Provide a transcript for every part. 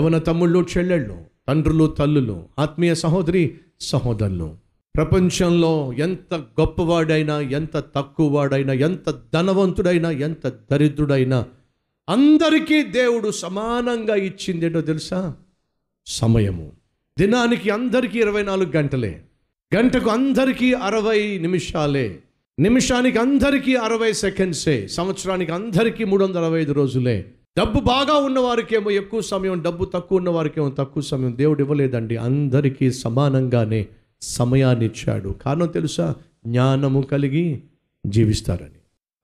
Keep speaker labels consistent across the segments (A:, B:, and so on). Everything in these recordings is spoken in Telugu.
A: యవన తమ్ముళ్ళు చెల్లెళ్ళు తండ్రులు తల్లులు ఆత్మీయ సహోదరి సహోదరులు ప్రపంచంలో ఎంత గొప్పవాడైనా ఎంత తక్కువవాడైనా ఎంత ధనవంతుడైనా ఎంత దరిద్రుడైనా అందరికీ దేవుడు సమానంగా ఇచ్చిందేటో తెలుసా? సమయము. దినానికి అందరికీ ఇరవై నాలుగు గంటలే. గంటకు అందరికీ అరవై నిమిషాలే. నిమిషానికి అందరికీ అరవై సెకండ్సే. సంవత్సరానికి అందరికీ మూడు వందల అరవై ఐదు రోజులే. డబ్బు బాగా ఉన్నవారికేమో ఎక్కువ సమయం డబ్బు తక్కువ ఉన్నవారికేమో తక్కువ సమయం. దేవుడు ఇవ్వలేదండి. అందరికీ సమానంగానే సమయాన్ని ఇచ్చాడు కారణం తెలుసా? జ్ఞానము కలిగి జీవిస్తారని.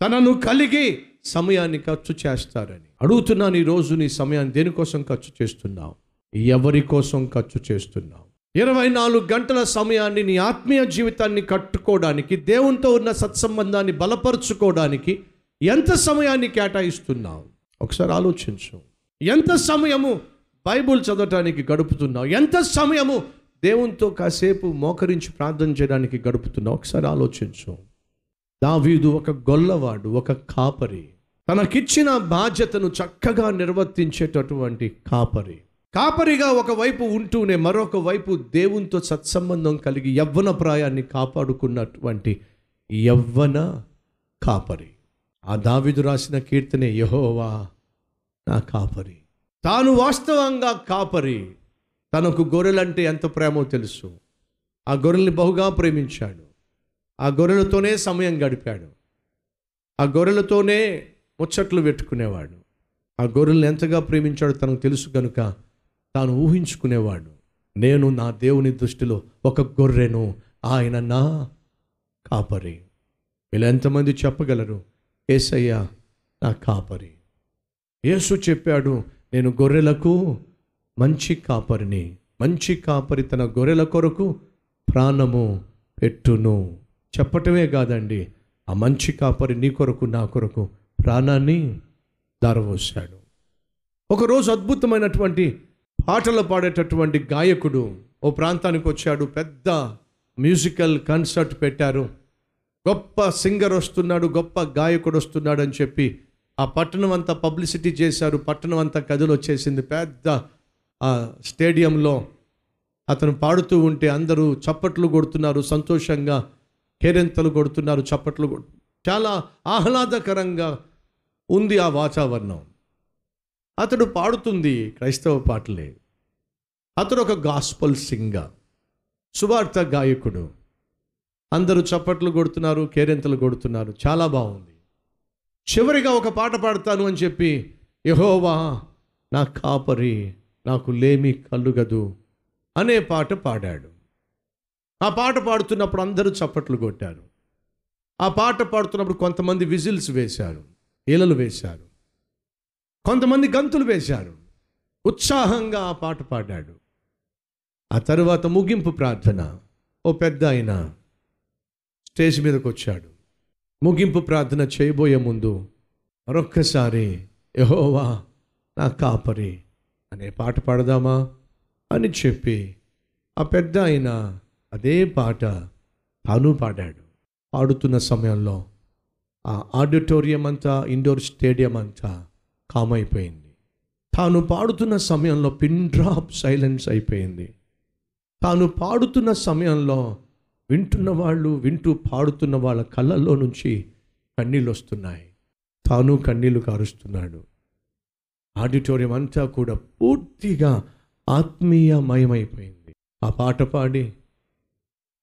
A: తనను కలిగి సమయాన్ని ఖర్చు చేస్తారని. అడుగుతున్నాను ఈరోజు రోజు నీ సమయాన్ని దేనికోసం ఖర్చు చేస్తున్నావు? ఎవరి కోసం ఖర్చు చేస్తున్నావు? ఇరవై నాలుగు గంటల సమయాన్ని నీ ఆత్మీయ జీవితాన్ని కట్టుకోవడానికి దేవునితో ఉన్న సత్సంబంధాన్ని బలపరుచుకోవడానికి ఎంత సమయాన్ని కేటాయిస్తున్నావు? ఒకసారి ఆలోచించు. ఎంత సమయము బైబుల్ చదవటానికి గడుపుతున్నావు? ఎంత సమయము దేవునితో కాసేపు మోకరించి ప్రార్థన చేయడానికి గడుపుతున్నావు? ఒకసారి ఆలోచించు. దావీదు ఒక గొల్లవాడు ఒక కాపరి. తనకిచ్చిన బాధ్యతను చక్కగా నిర్వర్తించేటటువంటి కాపరి. కాపరిగా ఒకవైపు ఉంటూనే మరొక వైపు దేవునితో సత్సంబంధం కలిగి యవ్వన ప్రాయాన్ని కాపాడుకున్నటువంటి యవ్వన కాపరి. ఆ దావిదు రాసిన కీర్తనే యహోవా నా కాపరి. తాను వాస్తవంగా కాపరి. తనకు గొర్రెలంటే ఎంత ప్రేమో తెలుసు. ఆ గొర్రెల్ని బహుగా ప్రేమించాడు. ఆ గొర్రెలతోనే సమయం గడిపాడు. ఆ గొర్రెలతోనే ముచ్చట్లు పెట్టుకునేవాడు. ఆ గొర్రెల్ని ఎంతగా ప్రేమించాడో తనకు తెలుసు కనుక తాను ఊహించుకునేవాడు. నేను నా దేవుని దృష్టిలో ఒక గొర్రెను ఆయన నా కాపరి. ఇలా ఎంతమంది చెప్పగలరు? ఏసయ్య నా కాపరి. యేసు చెప్పాడు నేను గొర్రెలకు మంచి కాపరిని మంచి కాపరి తన గొర్రెల కొరకు ప్రాణము పెట్టును. చెప్పటమే కాదండి ఆ మంచి కాపరి నీ కొరకు నా కొరకు ప్రాణాన్ని దారవోశాడు ఒకరోజు అద్భుతమైనటువంటి పాటలు పాడేటటువంటి గాయకుడు ఓ ప్రాంతానికి వచ్చాడు పెద్ద మ్యూజికల్ కన్సర్ట్ పెట్టారు. గొప్ప సింగర్ వస్తున్నాడు గొప్ప గాయకుడు వస్తున్నాడు అని చెప్పి ఆ పట్టణం అంతా పబ్లిసిటీ చేశారు. పట్టణం అంతా కథలు వచ్చేసింది. పెద్ద ఆ స్టేడియంలో అతను పాడుతూ ఉంటే అందరూ చప్పట్లు కొడుతున్నారు. సంతోషంగా కేరెంతలు కొడుతున్నారు చప్పట్లు కొడు చాలా ఆహ్లాదకరంగా ఉంది ఆ వాతావరణం. అతడు పాడుతుంది క్రైస్తవ పాటలే. అతడు ఒక గాస్పల్ సింగర్ సువార్త గాయకుడు. అందరూ చప్పట్లు కొడుతున్నారు కేరింతలు కొడుతున్నారు. చాలా బాగుంది. చివరిగా ఒక పాట పాడతాను అని చెప్పి యహోవా నా కాపరి నాకు లేమి కలుగదు అనే పాట పాడాడు. ఆ పాట పాడుతున్నప్పుడు అందరూ చప్పట్లు కొట్టారు. ఆ పాట పాడుతున్నప్పుడు కొంతమంది విజిల్స్ వేశారు ఈలలు వేశారు. కొంతమంది గంతులు వేశారు. ఉత్సాహంగా ఆ పాట పాడాడు. ఆ తరువాత ముగింపు ప్రార్థన. ఓ పెద్ద అయినా స్టేజ్ మీదకి వచ్చాడు. ముగింపు ప్రార్థన చేయబోయే ముందు మరొక్కసారి యహోవా నా కాపరి అనే పాట పాడదామా? అని చెప్పి ఆ పెద్ద ఆయన అదే పాట తాను పాడాడు. పాడుతున్న సమయంలో ఆ ఆడిటోరియం అంతా ఇండోర్ స్టేడియం అంతా కామ్ అయిపోయింది. తాను పాడుతున్న సమయంలో పిన్ డ్రాప్ సైలెన్స్ అయిపోయింది. తాను పాడుతున్న సమయంలో వింటున్న వాళ్ళు వింటూ పాడుతున్న వాళ్ళ కళ్ళల్లో నుంచి కన్నీళ్ళు వస్తున్నాయి. తాను కన్నీళ్ళు కారుస్తున్నాడు. ఆడిటోరియం అంతా కూడా పూర్తిగా ఆత్మీయమయమైపోయింది. ఆ పాట పాడి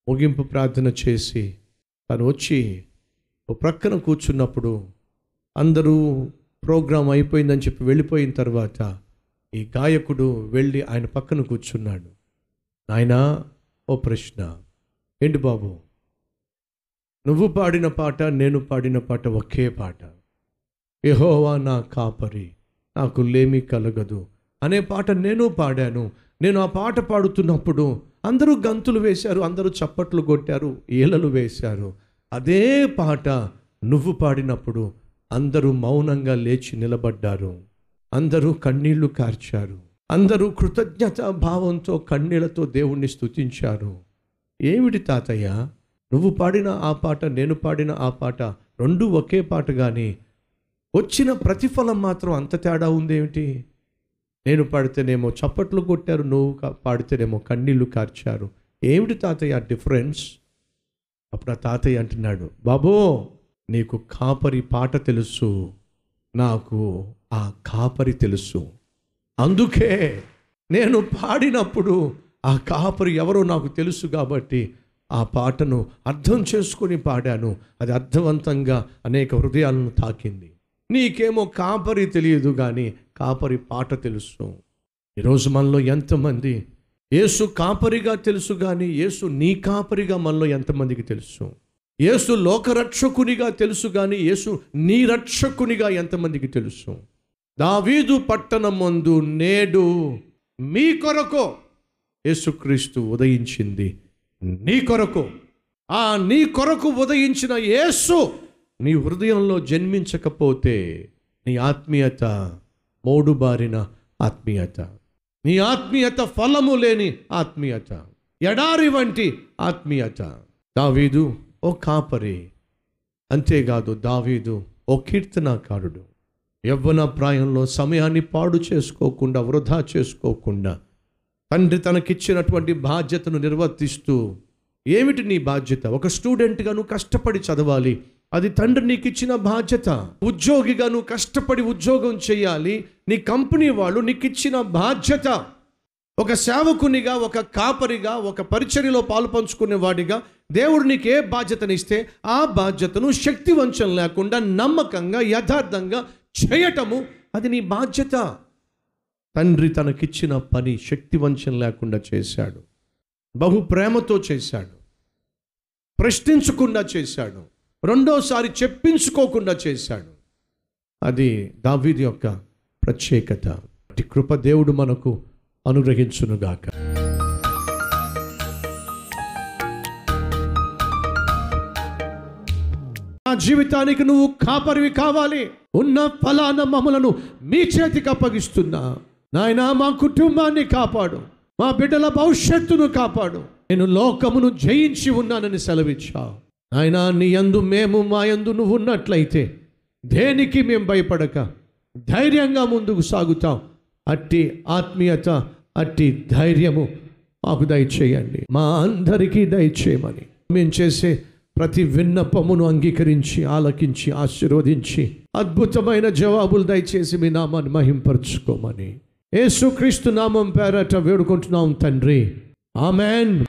A: ముగింపు ప్రార్థన చేసి తను వచ్చి ఓ ప్రక్కన కూర్చున్నప్పుడు అందరూ ప్రోగ్రాం అయిపోయిందని చెప్పి వెళ్ళిపోయిన తర్వాత ఈ గాయకుడు వెళ్ళి ఆయన పక్కన కూర్చున్నాడు. నాయనా ఓ ప్రశ్న. ఏంటి బాబు? నువ్వు పాడిన పాట నేను పాడిన పాట ఒకే పాట. యహోవా నా కాపరి నాకు లేమి కలగదు అనే పాట నేను పాడాను. నేను ఆ పాట పాడుతున్నప్పుడు అందరూ గంతులు వేశారు అందరూ చప్పట్లు కొట్టారు ఈలలు వేశారు. అదే పాట నువ్వు పాడినప్పుడు అందరూ మౌనంగా లేచి నిలబడ్డారు. అందరూ కన్నీళ్ళు కార్చారు. అందరూ కృతజ్ఞత భావంతో కన్నీళ్ళతో దేవుణ్ణి స్తుతించారు. ఏమిటి తాతయ్య? నువ్వు పాడిన ఆ పాట నేను పాడిన ఆ పాట రెండు ఒకే పాట కానీ వచ్చిన ప్రతిఫలం మాత్రం అంత తేడా ఉందేమిటి? నేను పాడితేనేమో చప్పట్లు కొట్టారు నువ్వు పాడితేనేమో కన్నీళ్ళు కార్చారు. ఏమిటి తాతయ్య డిఫరెన్స్? అప్పుడు ఆ తాతయ్య అంటున్నాడు బాబో నీకు కాపరి పాట తెలుసు. నాకు ఆ కాపరి తెలుసు. అందుకే నేను పాడినప్పుడు ఆ కాపరి ఎవరో నాకు తెలుసు కాబట్టి ఆ పాటను అర్థం చేసుకొని పాడాను. అది అర్థవంతంగా అనేక హృదయాలను తాకింది. నీకేమో కాపరి తెలియదు కానీ కాపరి పాట తెలుసు. ఈరోజు మనలో ఎంతమంది యేసు కాపరిగా తెలుసు కానీ యేసు నీ కాపరిగా మనలో ఎంతమందికి తెలుసు? యేసు లోకరక్షకునిగా తెలుసు కానీ యేసు నీ రక్షకునిగా ఎంతమందికి తెలుసు? దావీదు పట్టణం ముందు నేడు మీ కొరకు యేసుక్రీస్తు ఉదయించింది. నీ కొరకు ఆ నీ కొరకు ఉదయించిన యేసు నీ హృదయంలో జన్మించకపోతే నీ ఆత్మీయత మోడుబారిన ఆత్మీయత. నీ ఆత్మీయత ఫలము లేని ఆత్మీయత. ఎడారి వంటి ఆత్మీయత. దావీదు ఓ కాపరి. అంతేకాదు దావీదు ఓ కీర్తనాకారుడు. యవ్వన ప్రాయంలో సమయాన్ని పాడు చేసుకోకుండా వృధా చేసుకోకుండా తండ్రి తనకిచ్చినటువంటి బాధ్యతను నిర్వర్తిస్తూ ఏమిటి నీ బాధ్యత? ఒక స్టూడెంట్గా నువ్వు కష్టపడి చదవాలి అది తండ్రి నీకు ఇచ్చిన బాధ్యత. ఉద్యోగిగా నువ్వు కష్టపడి ఉద్యోగం చేయాలి నీ కంపెనీ వాళ్ళు నీకు ఇచ్చిన బాధ్యత. ఒక సేవకునిగా ఒక కాపరిగా ఒక పరిచర్యలో పాలు పంచుకునే వాడిగా దేవుడు నీకు ఏ బాధ్యతనిస్తే ఆ బాధ్యతను శక్తివంచం లేకుండా నమ్మకంగా యథార్థంగా చేయటము అది నీ బాధ్యత. తండ్రి తనకిచ్చిన పని శక్తి వంచన లేకుండా చేశాడు. బహు ప్రేమతో చేశాడు. ప్రశ్నించకుండా చేశాడు. రెండోసారి చెప్పించుకోకుండా చేశాడు. అది దావీది యొక్క ప్రత్యేకత. అటు కృప దేవుడు మనకు అనుగ్రహించునుగాక. నా జీవితానికి నువ్వు కాపరివి కావాలి. ఉన్న ఫలాన మమ్మలను మీ చేతికి అప్పగిస్తున్నా. నాయన మా కుటుంబాన్ని కాపాడు. మా బిడ్డల భవిష్యత్తును కాపాడు. నేను లోకమును జయించి ఉన్నానని సెలవిచ్చా నాయన నీ యందు మేము మా యందు నువ్వు ఉన్నట్లయితే దేనికి మేము భయపడక? ధైర్యంగా ముందుకు సాగుతాం. అట్టి ఆత్మీయత అట్టి ధైర్యము మాకు దయచేయండి. మా అందరికీ దయచేయమని. మేము చేసే ప్రతి విన్నపమును అంగీకరించి ఆలకించి ఆశీర్వదించి అద్భుతమైన జవాబులు దయచేసి మీ నామాన్ని మహింపరచుకోమని. యేసుక్రీస్తు నామం పేరట వేడుకుంటున్నాం తండ్రి. ఆమెన్.